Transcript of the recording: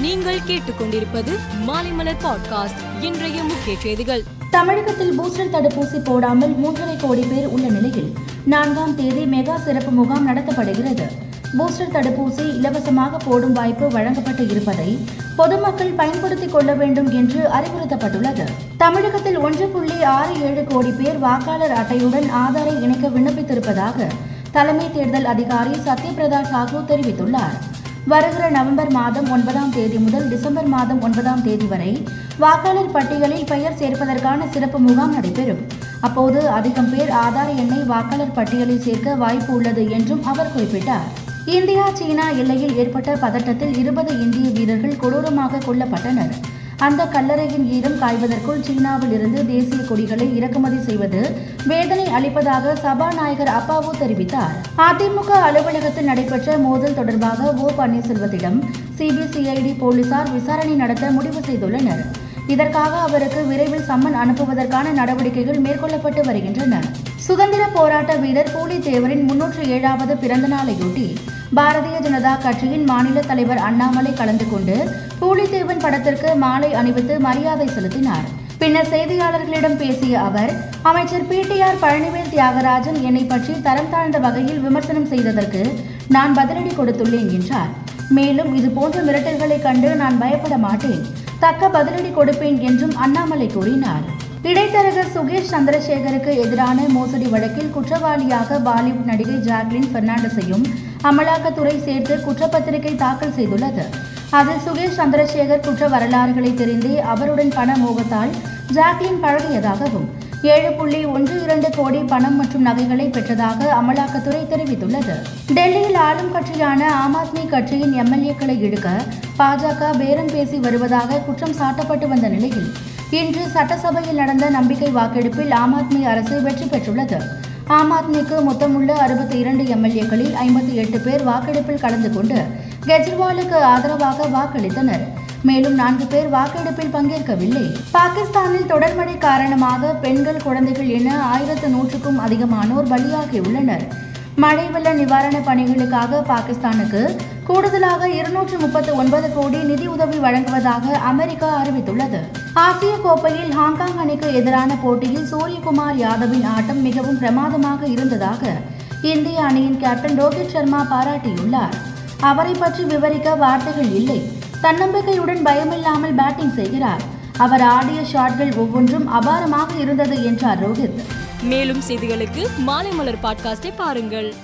நீங்கள் கேட்டுக்கொண்டிருப்பது மாலைமலர் பாட்காஸ்ட் இன்றைய முக்கிய செய்திகள். தமிழகத்தில் பூஸ்டர் தடுப்பூசி போடாமல் மூன்றரை கோடி பேர் உள்ள நிலையில் நான்காம் தேதி மெகா சிறப்பு முகாம் நடத்தப்படுகிறது. பூஸ்டர் தடுப்பூசி இலவசமாக போடும் வாய்ப்பு வழங்கப்பட்டு இருப்பதை பொதுமக்கள் பயன்படுத்திக் கொள்ள வேண்டும் என்று அறிவுறுத்தப்பட்டுள்ளது. தமிழகத்தில் ஒன்று புள்ளி ஆறு ஏழு கோடி பேர் வாக்காளர் அட்டையுடன் ஆதாரை இணைக்க விண்ணப்பித்திருப்பதாக தலைமை தேர்தல் அதிகாரி சத்யபிரதா சாஹூ தெரிவித்துள்ளார். வருகிற நவம்பர் மாதம் ஒன்பதாம் தேதி முதல் டிசம்பர் மாதம் ஒன்பதாம் தேதி வரை வாக்காளர் பட்டியலில் பெயர் சேர்ப்பதற்கான சிறப்பு முகாம் நடைபெறும். அப்போது அதிகம் பேர் ஆதார் எண்ணை வாக்காளர் பட்டியலில் சேர்க்க வாய்ப்பு உள்ளது என்றும் அவர் குறிப்பிட்டார். இந்தியா சீனா எல்லையில் ஏற்பட்ட பதட்டத்தில் இருபது இந்திய வீரர்கள் கொடூரமாக கொல்லப்பட்டனர். அந்த கல்லறையின் ஈரம் காய்வதற்குள் சீனாவில் இருந்து தேசிய கொடிகளை இறக்குமதி செய்வது வேதனை அளிப்பதாக சபாநாயகர் அப்பாவு தெரிவித்தார். அதிமுக அலுவலகத்தில் நடைபெற்ற மோதல் தொடர்பாக ஓ. பன்னீர்செல்வத்திடம் சிபிசிஐடி போலீசார் விசாரணை நடத்த முடிவு செய்துள்ளனர். இதற்காக அவருக்கு விரைவில் சம்மன் அனுப்புவதற்கான நடவடிக்கைகள் மேற்கொள்ளப்பட்டு வருகின்றன. சுதந்திர போராட்ட வீரர் பூலித்தேவரின் முன்னூற்று ஏழாவது பிறந்த நாளையொட்டி பாரதிய ஜனதா கட்சியின் மாநில தலைவர் அண்ணாமலை கலந்து கொண்டு பூலித்தேவன் படத்திற்கு மாலை அணிவித்து மரியாதை செலுத்தினார். பின்னர் செய்தியாளர்களிடம் பேசிய அவர் அமைச்சர் பிடிஆர் பழனிவேல் தியாகராஜன் என்னை பற்றி தரம் தாழ்ந்த வகையில் விமர்சனம் செய்ததற்கு நான் பதிலடி கொடுத்துள்ளேன் என்றார். மேலும் இது போன்ற மிரட்டல்களை கண்டு நான் பயப்பட மாட்டேன். தக்க பதிலடி கொடுப்பேன் என்றும் அண்ணாமலை கூறினார். இடைத்தரகர் சுகேஷ் சந்திரசேகருக்கு எதிரான மோசடி வழக்கில் குற்றவாளியாக பாலிவுட் நடிகை ஜாக்லின் பெர்னாண்டஸையும் அமலாக்கத்துறை சேர்த்து குற்றப்பத்திரிகை தாக்கல் செய்துள்ளது. அதில் சுகேஷ் சந்திரசேகர் குற்ற வரலாறுகளை தெரிந்தே அவருடன் பண மோகத்தால் ஜாக்லின் பழகியதாகவும் ஏழு புள்ளி ஒன்று இரண்டு கோடி பணம் மற்றும் நகைகளை பெற்றதாக அமலாக்கத்துறை தெரிவித்துள்ளது. டெல்லியில் ஆளும் கட்சியான ஆம் ஆத்மி கட்சியின் எம்எல்ஏக்களை இழுக்க பாஜக பேரம் பேசி வருவதாக குற்றம் சாட்டப்பட்டு வந்த நிலையில் இன்று சட்டசபையில் நடந்த நம்பிக்கை வாக்கெடுப்பில் ஆம் ஆத்மி அரசு வெற்றி பெற்றுள்ளது. ஆம் ஆத்மிக்கு மொத்தமுள்ள அறுபத்தி இரண்டு எம்எல்ஏக்களில் ஐம்பத்தி எட்டு பேர் வாக்கெடுப்பில் கலந்து கொண்டு கெஜ்ரிவாலுக்கு ஆதரவாக வாக்களித்தனர். மேலும் நான்கு பேர் வாக்கெடுப்பில் பங்கேற்கவில்லை. பாகிஸ்தானில் தொடர் மழை காரணமாக பெண்கள் குழந்தைகள் என ஆயிரத்து நூற்றுக்கும் அதிகமானோர் பலியாகியுள்ளனர். மழை வெள்ள நிவாரண பணிகளுக்காக பாகிஸ்தானுக்கு கூடுதலாக இருநூற்று முப்பத்து ஒன்பது கோடி நிதி உதவி வழங்குவதாக அமெரிக்கா அறிவித்துள்ளது. ஆசிய கோப்பையில் ஹாங்காங் அணிக்கு எதிரான போட்டியில் சூரியகுமார் யாதவின் ஆட்டம் மிகவும் பிரமாதமாக இருந்ததாக இந்திய அணியின் கேப்டன் ரோஹித் சர்மா பாராட்டியுள்ளார். அவரை பற்றி விவரிக்க வார்த்தைகள் இல்லை. தன்னம்பிக்கையுடன் பயமில்லாமல் பேட்டிங் செய்கிறார். அவர் ஆடிய ஷாட்கள் ஒவ்வொன்றும் அபாரமாக இருந்தது என்றார் ரோஹித். மேலும் செய்திகளுக்கு மாலை மலர் பாட்காஸ்டை பாருங்கள்.